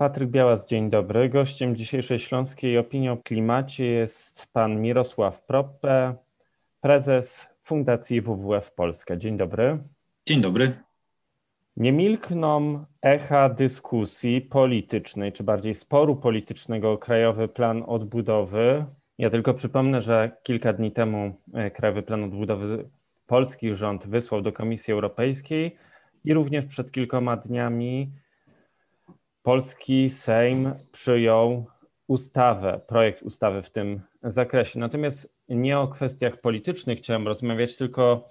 Patryk Białas, dzień dobry. Gościem dzisiejszej Śląskiej Opinii o Klimacie jest pan Mirosław Proppe, prezes Fundacji WWF Polska. Dzień dobry. Dzień dobry. Nie milkną echa dyskusji politycznej, czy bardziej sporu politycznego o Krajowy Plan Odbudowy. Ja tylko przypomnę, że kilka dni temu e, Krajowy Plan Odbudowy polski rząd wysłał do Komisji Europejskiej i również przed kilkoma dniami polski Sejm przyjął ustawę, projekt ustawy w tym zakresie. Natomiast nie o kwestiach politycznych chciałem rozmawiać, tylko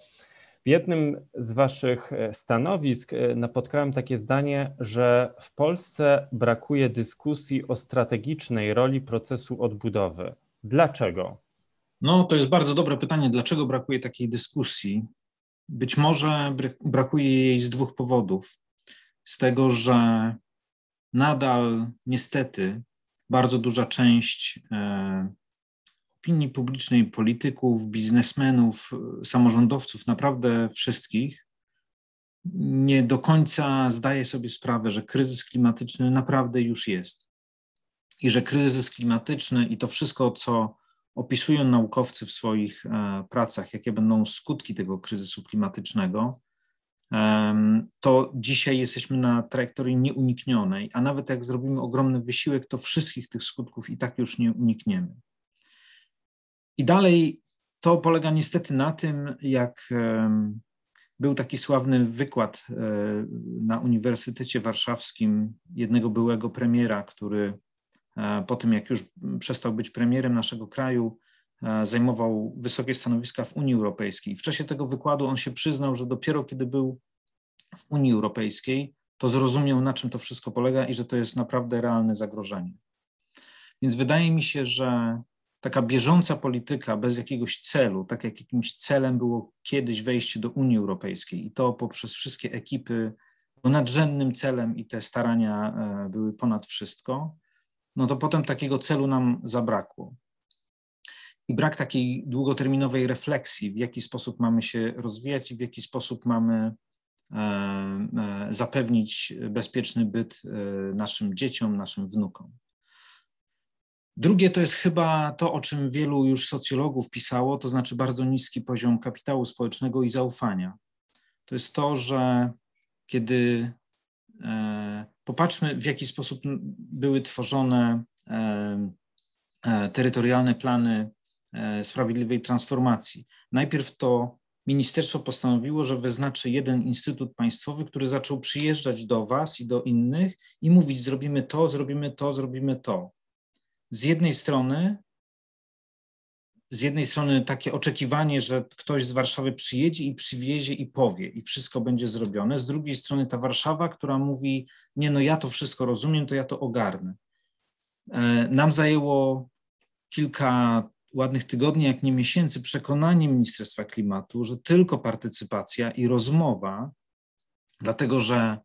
w jednym z Waszych stanowisk napotkałem takie zdanie, że w Polsce brakuje dyskusji o strategicznej roli procesu odbudowy. Dlaczego? No, to jest bardzo dobre pytanie. Dlaczego brakuje takiej dyskusji? Być może brakuje jej z dwóch powodów. Z tego, że nadal niestety bardzo duża część e, opinii publicznej, polityków, biznesmenów, samorządowców, naprawdę wszystkich, nie do końca zdaje sobie sprawę, że kryzys klimatyczny naprawdę już jest. I że kryzys klimatyczny i to wszystko, co opisują naukowcy w swoich e, pracach, jakie będą skutki tego kryzysu klimatycznego, to dzisiaj jesteśmy na trajektorii nieuniknionej, a nawet jak zrobimy ogromny wysiłek, to wszystkich tych skutków i tak już nie unikniemy. I dalej to polega niestety na tym, jak był taki sławny wykład e, na Uniwersytecie Warszawskim jednego byłego premiera, który e, po tym, jak już przestał być premierem naszego kraju, zajmował wysokie stanowiska w Unii Europejskiej. W czasie tego wykładu on się przyznał, że dopiero kiedy był w Unii Europejskiej, to zrozumiał, na czym to wszystko polega i że to jest naprawdę realne zagrożenie. Więc wydaje mi się, że taka bieżąca polityka bez jakiegoś celu, tak jak jakimś celem było kiedyś wejście do Unii Europejskiej i to poprzez wszystkie ekipy, bo nadrzędnym celem i te starania e, były ponad wszystko, no to potem takiego celu nam zabrakło. I brak takiej długoterminowej refleksji, w jaki sposób mamy się rozwijać i w jaki sposób mamy e, e, zapewnić bezpieczny byt naszym dzieciom, naszym wnukom. Drugie to jest chyba to, o czym wielu już socjologów pisało, to znaczy bardzo niski poziom kapitału społecznego i zaufania. To jest to, że kiedy e, popatrzmy, w jaki sposób były tworzone e, e, terytorialne plany e, sprawiedliwej transformacji. Najpierw to ministerstwo postanowiło, że wyznaczy jeden instytut państwowy, który zaczął przyjeżdżać do Was i do innych i mówić: Zrobimy to, zrobimy to, zrobimy to z jednej strony z jednej strony takie oczekiwanie, że ktoś z Warszawy przyjedzie i przywiezie i powie i wszystko będzie zrobione. Z drugiej strony ta Warszawa, która mówi, nie no ja to wszystko rozumiem, to ja to ogarnę. E, nam zajęło kilka ładnych tygodni, jak nie miesięcy, przekonanie Ministerstwa Klimatu, że tylko partycypacja i rozmowa, dlatego że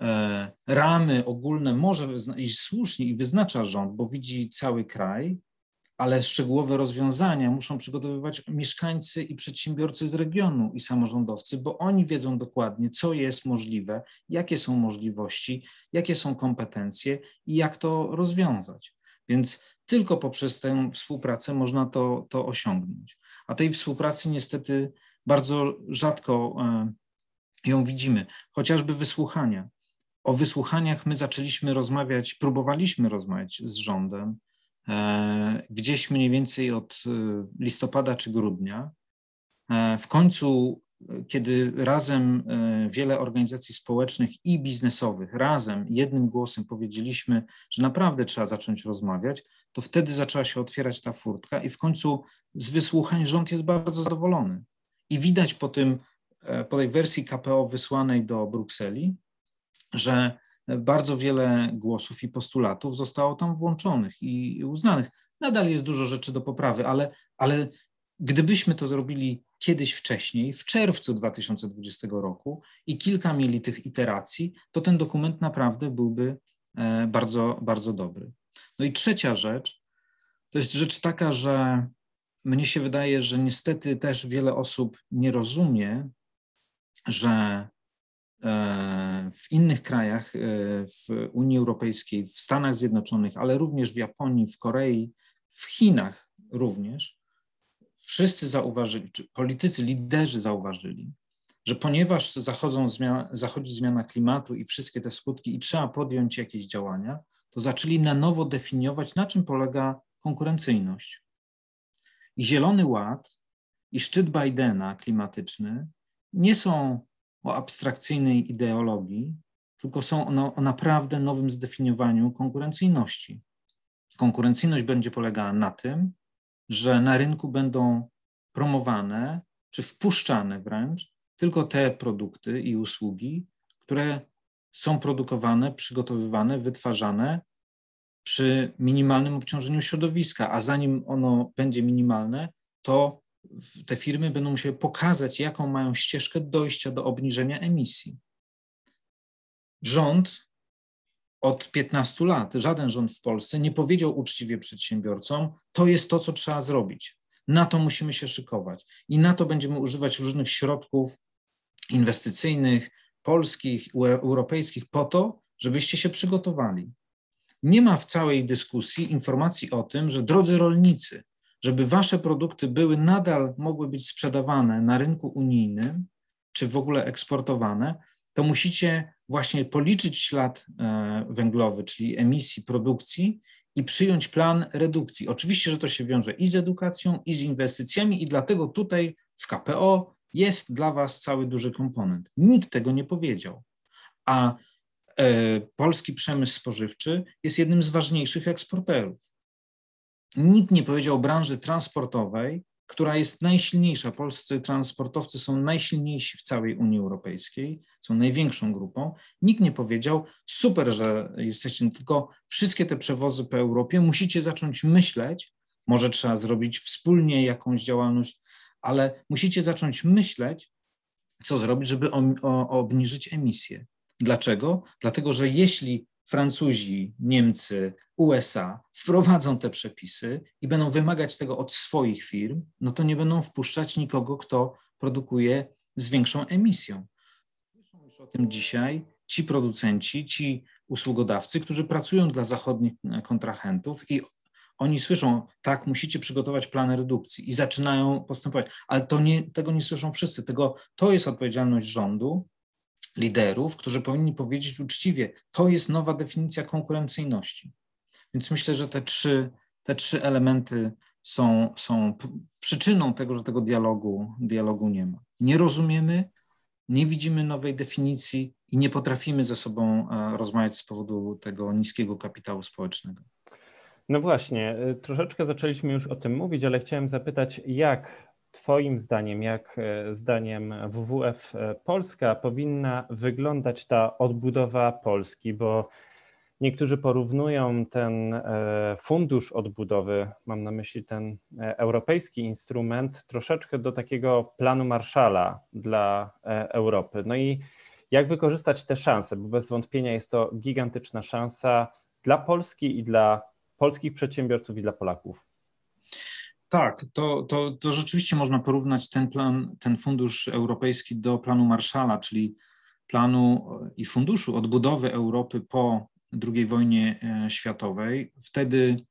E, ramy ogólne może i słusznie i wyznacza rząd, bo widzi cały kraj, ale szczegółowe rozwiązania muszą przygotowywać mieszkańcy i przedsiębiorcy z regionu i samorządowcy, bo oni wiedzą dokładnie, co jest możliwe, jakie są możliwości, jakie są kompetencje i jak to rozwiązać. Więc tylko poprzez tę współpracę można to, to osiągnąć. A tej współpracy niestety bardzo rzadko e, ją widzimy, chociażby wysłuchania o wysłuchaniach my zaczęliśmy rozmawiać, próbowaliśmy rozmawiać z rządem e, gdzieś mniej więcej od e, listopada czy grudnia. W końcu, kiedy razem wiele organizacji społecznych i biznesowych razem jednym głosem powiedzieliśmy, że naprawdę trzeba zacząć rozmawiać, to wtedy zaczęła się otwierać ta furtka i w końcu z wysłuchań rząd jest bardzo zadowolony. I widać po tym, po tej wersji KPO wysłanej do Brukseli, że bardzo wiele głosów i postulatów zostało tam włączonych i uznanych. Nadal jest dużo rzeczy do poprawy, ale, ale gdybyśmy to zrobili kiedyś wcześniej, w czerwcu 2020 roku i kilka mieli tych iteracji, to ten dokument naprawdę byłby e, bardzo, bardzo dobry. No i trzecia rzecz, to jest rzecz taka, że mnie się wydaje, że niestety też wiele osób nie rozumie, że e, w innych krajach w Unii Europejskiej, w Stanach Zjednoczonych, ale również w Japonii, w Korei, w Chinach również, wszyscy zauważyli, czy politycy, liderzy zauważyli, że ponieważ zachodzą zmiana, zachodzi zmiana klimatu i wszystkie te skutki i trzeba podjąć jakieś działania, to zaczęli na nowo definiować, na czym polega konkurencyjność. I Zielony Ład i szczyt Bidena klimatyczny nie są o abstrakcyjnej ideologii, tylko są o, o naprawdę nowym zdefiniowaniu konkurencyjności. Konkurencyjność będzie polegała na tym, że na rynku będą promowane czy wpuszczane wręcz tylko te produkty i usługi, które są produkowane, przygotowywane, wytwarzane przy minimalnym obciążeniu środowiska, a zanim ono będzie minimalne, to te firmy będą musiały pokazać, jaką mają ścieżkę dojścia do obniżenia emisji. Rząd od 15 lat, żaden rząd w Polsce nie powiedział uczciwie przedsiębiorcom, to jest to, co trzeba zrobić. Na to musimy się szykować i na to będziemy używać różnych środków inwestycyjnych, polskich, europejskich, po to, żebyście się przygotowali. Nie ma w całej dyskusji informacji o tym, że drodzy rolnicy, żeby wasze produkty były nadal mogły być sprzedawane na rynku unijnym, czy w ogóle eksportowane, to musicie właśnie policzyć ślad e, węglowy, czyli emisji produkcji i przyjąć plan redukcji. Oczywiście, że to się wiąże i z edukacją, i z inwestycjami, i dlatego tutaj w KPO jest dla Was cały duży komponent. Nikt tego nie powiedział. A e, polski przemysł spożywczy jest jednym z ważniejszych eksporterów. Nikt nie powiedział o branży transportowej, która jest najsilniejsza. Polscy transportowcy są najsilniejsi w całej Unii Europejskiej, są największą grupą. Nikt nie powiedział, super, że jesteście, tylko wszystkie te przewozy po Europie musicie zacząć myśleć, może trzeba zrobić wspólnie jakąś działalność, ale musicie zacząć myśleć, co zrobić, żeby o, o, obniżyć emisję. Dlaczego? Dlatego, że jeśli Francuzi, Niemcy, USA wprowadzą te przepisy i będą wymagać tego od swoich firm, no to nie będą wpuszczać nikogo, kto produkuje z większą emisją. Słyszą już o tym dzisiaj ci producenci, ci usługodawcy, którzy pracują dla zachodnich kontrahentów i oni słyszą, tak, musicie przygotować plany redukcji i zaczynają postępować, ale to nie, tego nie słyszą wszyscy. Tego, to jest odpowiedzialność rządu, liderów, którzy powinni powiedzieć uczciwie, to jest nowa definicja konkurencyjności. Więc myślę, że te trzy, te trzy elementy są, są przyczyną tego, że tego dialogu, dialogu nie ma. Nie rozumiemy, nie widzimy nowej definicji i nie potrafimy ze sobą e, rozmawiać z powodu tego niskiego kapitału społecznego. No właśnie, y, troszeczkę zaczęliśmy już o tym mówić, ale chciałem zapytać, jak Twoim zdaniem, jak e, zdaniem WWF e, Polska powinna wyglądać ta odbudowa Polski? Bo niektórzy porównują ten e, fundusz odbudowy, mam na myśli ten europejski instrument, troszeczkę do takiego planu Marszala dla Europy. No i jak wykorzystać te szanse, bo bez wątpienia jest to gigantyczna szansa dla Polski i dla polskich przedsiębiorców i dla Polaków. Tak, to, to, to rzeczywiście można porównać ten plan, ten fundusz europejski do planu Marszala, czyli planu i funduszu odbudowy Europy po II wojnie e, światowej. Wtedy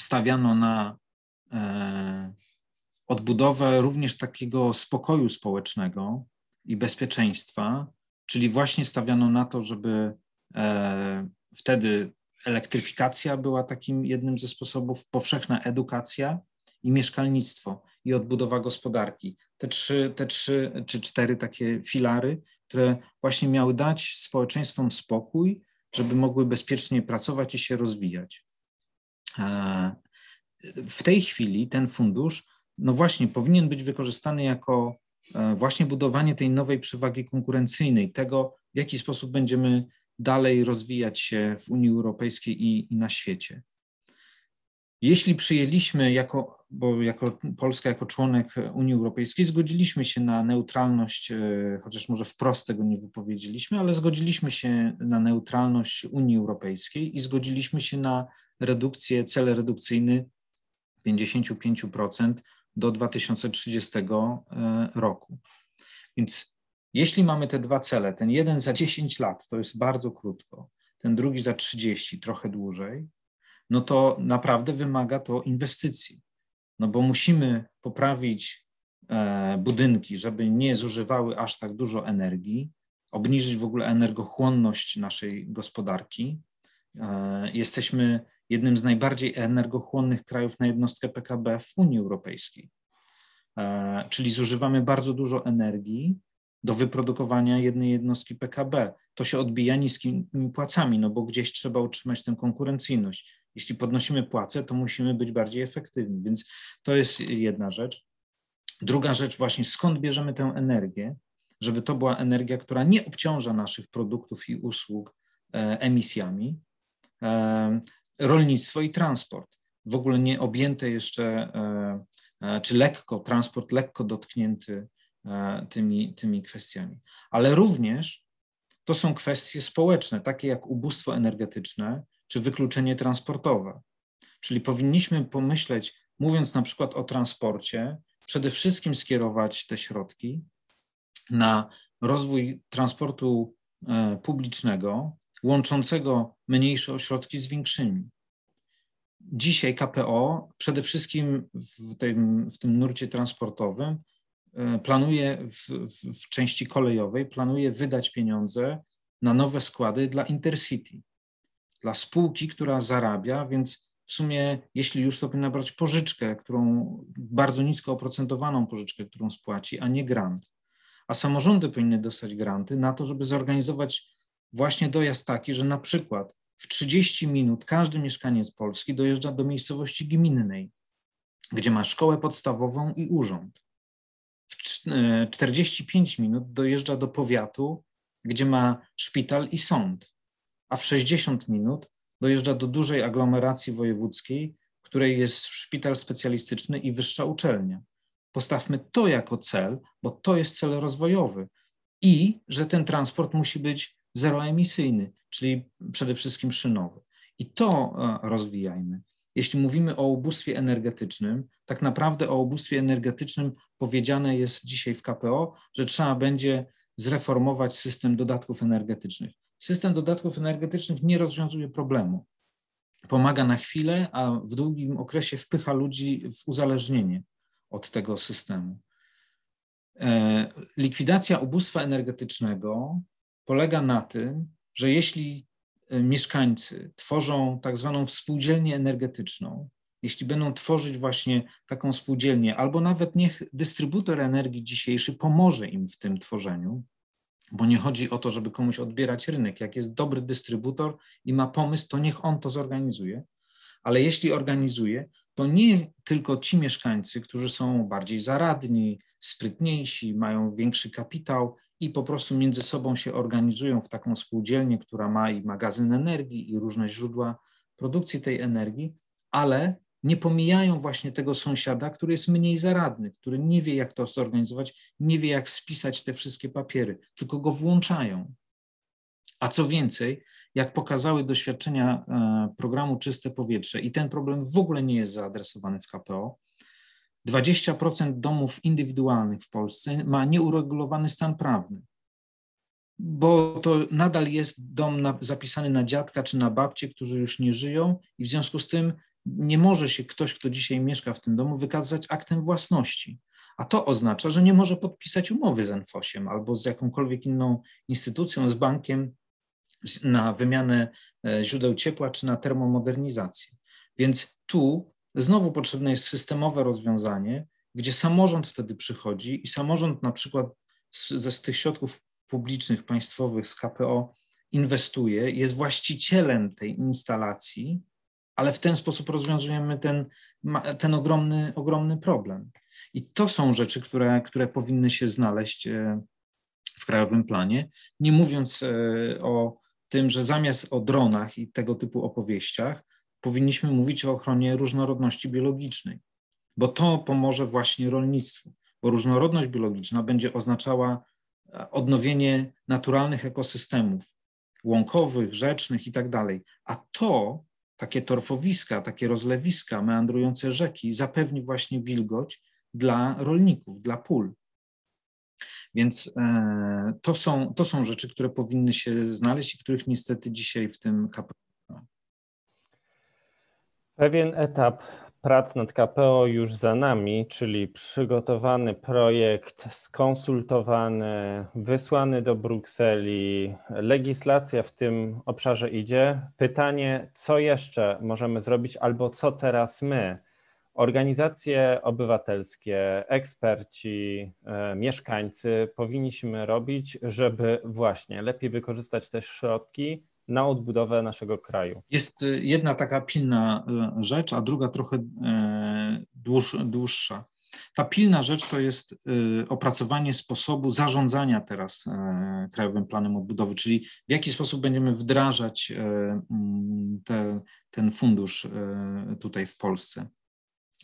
stawiano na e, odbudowę również takiego spokoju społecznego i bezpieczeństwa, czyli właśnie stawiano na to, żeby e, wtedy elektryfikacja była takim jednym ze sposobów, powszechna edukacja i mieszkalnictwo i odbudowa gospodarki. Te trzy, te trzy czy cztery takie filary, które właśnie miały dać społeczeństwom spokój, żeby mogły bezpiecznie pracować i się rozwijać. E, w tej chwili ten fundusz, no właśnie, powinien być wykorzystany jako e, właśnie budowanie tej nowej przewagi konkurencyjnej, tego, w jaki sposób będziemy dalej rozwijać się w Unii Europejskiej i, i na świecie. Jeśli przyjęliśmy jako, bo jako Polska, jako członek Unii Europejskiej, zgodziliśmy się na neutralność, e, chociaż może wprost tego nie wypowiedzieliśmy, ale zgodziliśmy się na neutralność Unii Europejskiej i zgodziliśmy się na redukcję, cel redukcyjny 55% do 2030 e, roku. Więc Jeśli mamy te dwa cele, ten jeden za 10 lat, to jest bardzo krótko, ten drugi za 30, trochę dłużej, no to naprawdę wymaga to inwestycji. No bo musimy poprawić e, budynki, żeby nie zużywały aż tak dużo energii, obniżyć w ogóle energochłonność naszej gospodarki. E, jesteśmy jednym z najbardziej energochłonnych krajów na jednostkę PKB w Unii Europejskiej. E, czyli zużywamy bardzo dużo energii do wyprodukowania jednej jednostki PKB. To się odbija niskimi płacami, no bo gdzieś trzeba utrzymać tę konkurencyjność. Jeśli podnosimy płace, to musimy być bardziej efektywni, więc to jest jedna rzecz. Druga rzecz, właśnie skąd bierzemy tę energię, żeby to była energia, która nie obciąża naszych produktów i usług e, emisjami. E, rolnictwo i transport, w ogóle nie objęte jeszcze, e, czy lekko, transport lekko dotknięty tymi, tymi kwestiami. Ale również to są kwestie społeczne, takie jak ubóstwo energetyczne czy wykluczenie transportowe. Czyli powinniśmy pomyśleć, mówiąc na przykład o transporcie, przede wszystkim skierować te środki na rozwój transportu e, publicznego, łączącego mniejsze ośrodki z większymi. Dzisiaj KPO przede wszystkim w tym, w tym nurcie transportowym e, planuje w, w, w części kolejowej, planuje wydać pieniądze na nowe składy dla Intercity, dla spółki, która zarabia, więc w sumie, jeśli już, to powinna brać pożyczkę, którą bardzo nisko oprocentowaną pożyczkę, którą spłaci, a nie grant a samorządy powinny dostać granty na to, żeby zorganizować właśnie dojazd taki, że na przykład w 30 minut każdy mieszkaniec Polski dojeżdża do miejscowości gminnej, gdzie ma szkołę podstawową i urząd. W 45 e, minut dojeżdża do powiatu, gdzie ma szpital i sąd, a w 60 minut dojeżdża do dużej aglomeracji wojewódzkiej, w której jest szpital specjalistyczny i wyższa uczelnia. Postawmy to jako cel, bo to jest cel rozwojowy i że ten transport musi być zeroemisyjny, czyli przede wszystkim szynowy. I to e, rozwijajmy. Jeśli mówimy o ubóstwie energetycznym, tak naprawdę o ubóstwie energetycznym powiedziane jest dzisiaj w KPO, że trzeba będzie zreformować system dodatków energetycznych. System dodatków energetycznych nie rozwiązuje problemu. Pomaga na chwilę, a w długim okresie wpycha ludzi w uzależnienie od tego systemu. E, likwidacja ubóstwa energetycznego polega na tym, że jeśli mieszkańcy tworzą tak zwaną współdzielnię energetyczną, jeśli będą tworzyć właśnie taką spółdzielnię, albo nawet niech dystrybutor energii dzisiejszy pomoże im w tym tworzeniu, bo nie chodzi o to, żeby komuś odbierać rynek. Jak jest dobry dystrybutor i ma pomysł, to niech on to zorganizuje. Ale jeśli organizuje, to nie tylko ci mieszkańcy, którzy są bardziej zaradni, sprytniejsi, mają większy kapitał i po prostu między sobą się organizują w taką spółdzielnię, która ma i magazyn energii, i różne źródła produkcji tej energii, ale nie pomijają właśnie tego sąsiada, który jest mniej zaradny, który nie wie, jak to zorganizować, nie wie, jak spisać te wszystkie papiery, tylko go włączają. A co więcej, jak pokazały doświadczenia e, programu Czyste Powietrze, i ten problem w ogóle nie jest zaadresowany w KPO, 20% domów indywidualnych w Polsce ma nieuregulowany stan prawny, bo to nadal jest dom na, zapisany na dziadka czy na babcię, którzy już nie żyją, i w związku z tym nie może się ktoś, kto dzisiaj mieszka w tym domu, wykazać aktem własności. A to oznacza, że nie może podpisać umowy z NFOŚiem albo z jakąkolwiek inną instytucją, z bankiem, na wymianę e, źródeł ciepła czy na termomodernizację. Więc tu znowu potrzebne jest systemowe rozwiązanie, gdzie samorząd wtedy przychodzi i samorząd na przykład ze z tych środków publicznych, państwowych, z KPO inwestuje, jest właścicielem tej instalacji, ale w ten sposób rozwiązujemy ten, ten ogromny, ogromny problem. I to są rzeczy, które, które powinny się znaleźć e, w krajowym planie, nie mówiąc e, o tym, że zamiast o dronach i tego typu opowieściach, powinniśmy mówić o ochronie różnorodności biologicznej, bo to pomoże właśnie rolnictwu, bo różnorodność biologiczna będzie oznaczała e, odnowienie naturalnych ekosystemów łąkowych, rzecznych i tak dalej. A to, takie torfowiska, takie rozlewiska, meandrujące rzeki, zapewni właśnie wilgoć dla rolników, dla pól. Więc e, to są, to są rzeczy, które powinny się znaleźć i których niestety dzisiaj w tym KPO Pewien etap prac nad KPO już za nami, czyli przygotowany projekt, skonsultowany, wysłany do Brukseli, legislacja w tym obszarze idzie. Pytanie, co jeszcze możemy zrobić, albo co teraz my, organizacje obywatelskie, eksperci, e, mieszkańcy, powinniśmy robić, żeby właśnie lepiej wykorzystać te środki na odbudowę naszego kraju. Jest y, jedna taka pilna y, rzecz, a druga trochę e, dłuższa. Ta pilna rzecz to jest y, opracowanie sposobu zarządzania teraz Krajowym Planem Odbudowy, czyli w jaki sposób będziemy wdrażać mm, te, ten fundusz tutaj w Polsce.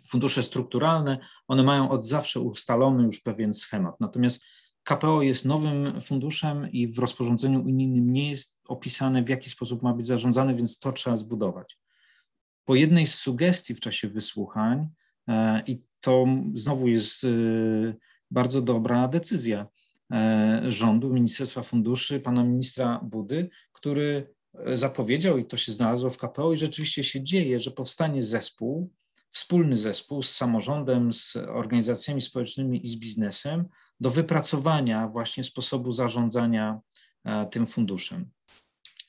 Fundusze strukturalne, one mają od zawsze ustalony już pewien schemat. Natomiast KPO jest nowym funduszem i w rozporządzeniu unijnym nie jest opisane, w jaki sposób ma być zarządzany, więc to trzeba zbudować. Po jednej z sugestii w czasie wysłuchań, e, i to znowu jest e, bardzo dobra decyzja e, rządu, Ministerstwa Funduszy, pana ministra Budy, który zapowiedział, i to się znalazło w KPO, i rzeczywiście się dzieje, że powstanie zespół, wspólny zespół z samorządem, z organizacjami społecznymi i z biznesem, do wypracowania właśnie sposobu zarządzania e, tym funduszem.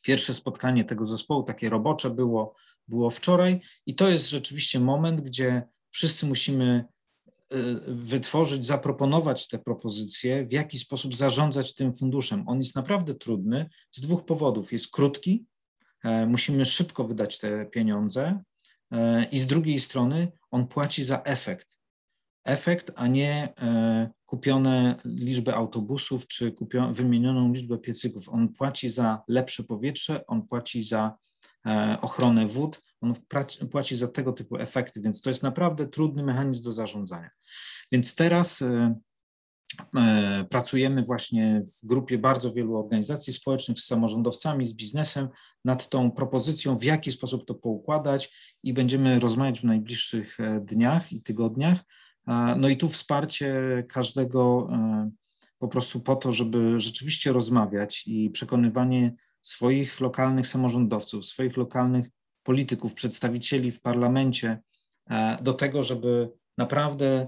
Pierwsze spotkanie tego zespołu, takie robocze, było, było wczoraj, i to jest rzeczywiście moment, gdzie wszyscy musimy e, wytworzyć, zaproponować te propozycje, w jaki sposób zarządzać tym funduszem. On jest naprawdę trudny z dwóch powodów. Jest krótki, e, musimy szybko wydać te pieniądze, i z drugiej strony on płaci za efekt efekt, a nie e, kupione liczbę autobusów czy wymienioną liczbę piecyków. On płaci za lepsze powietrze, on płaci za e, ochronę wód, on płaci za tego typu efekty, więc to jest naprawdę trudny mechanizm do zarządzania. Więc teraz e, pracujemy właśnie w grupie bardzo wielu organizacji społecznych z samorządowcami, z biznesem nad tą propozycją, w jaki sposób to poukładać i będziemy rozmawiać w najbliższych dniach i tygodniach no i tu wsparcie każdego e, po prostu po to, żeby rzeczywiście rozmawiać i przekonywanie swoich lokalnych samorządowców, swoich lokalnych polityków, przedstawicieli w parlamencie e, do tego, żeby naprawdę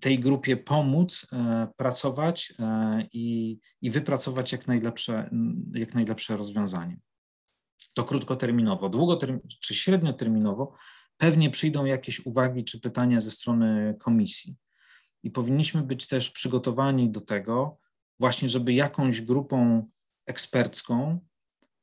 tej grupie pomóc e, pracować i, i wypracować jak najlepsze, jak najlepsze rozwiązanie. To krótkoterminowo. Długoterminowo czy średnioterminowo pewnie przyjdą jakieś uwagi czy pytania ze strony komisji. I powinniśmy być też przygotowani do tego, właśnie, żeby jakąś grupą ekspercką,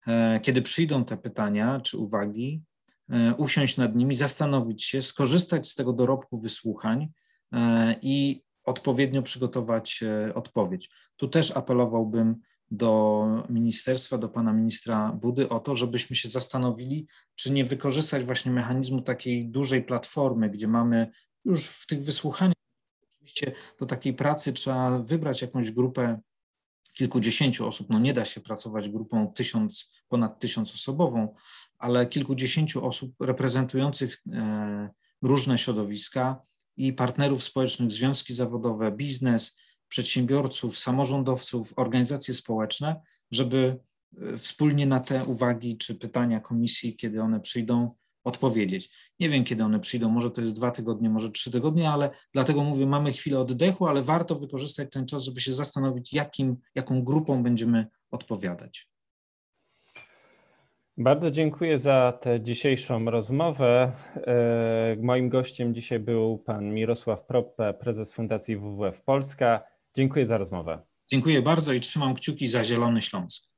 e, kiedy przyjdą te pytania czy uwagi, e, usiąść nad nimi, zastanowić się, skorzystać z tego dorobku wysłuchań e, i odpowiednio przygotować odpowiedź. Tu też apelowałbym do ministerstwa, do pana ministra Budy o to, żebyśmy się zastanowili, czy nie wykorzystać właśnie mechanizmu takiej dużej platformy, gdzie mamy już w tych wysłuchaniach, oczywiście do takiej pracy trzeba wybrać jakąś grupę kilkudziesięciu osób. No nie da się pracować grupą tysiąc, ponad tysiąc osobową, ale kilkudziesięciu osób reprezentujących e, różne środowiska i partnerów społecznych, związki zawodowe, biznes, przedsiębiorców, samorządowców, organizacje społeczne, żeby e, wspólnie na te uwagi czy pytania komisji, kiedy one przyjdą, odpowiedzieć. Nie wiem, kiedy one przyjdą, może to jest dwa tygodnie, może trzy tygodnie, ale dlatego mówię, mamy chwilę oddechu, ale warto wykorzystać ten czas, żeby się zastanowić, jakim, jaką grupą będziemy odpowiadać. Bardzo dziękuję za tę dzisiejszą rozmowę. E, moim gościem dzisiaj był pan Mirosław Proppe, prezes Fundacji WWF Polska. Dziękuję za rozmowę. Dziękuję bardzo i trzymam kciuki za Zielony Śląsk.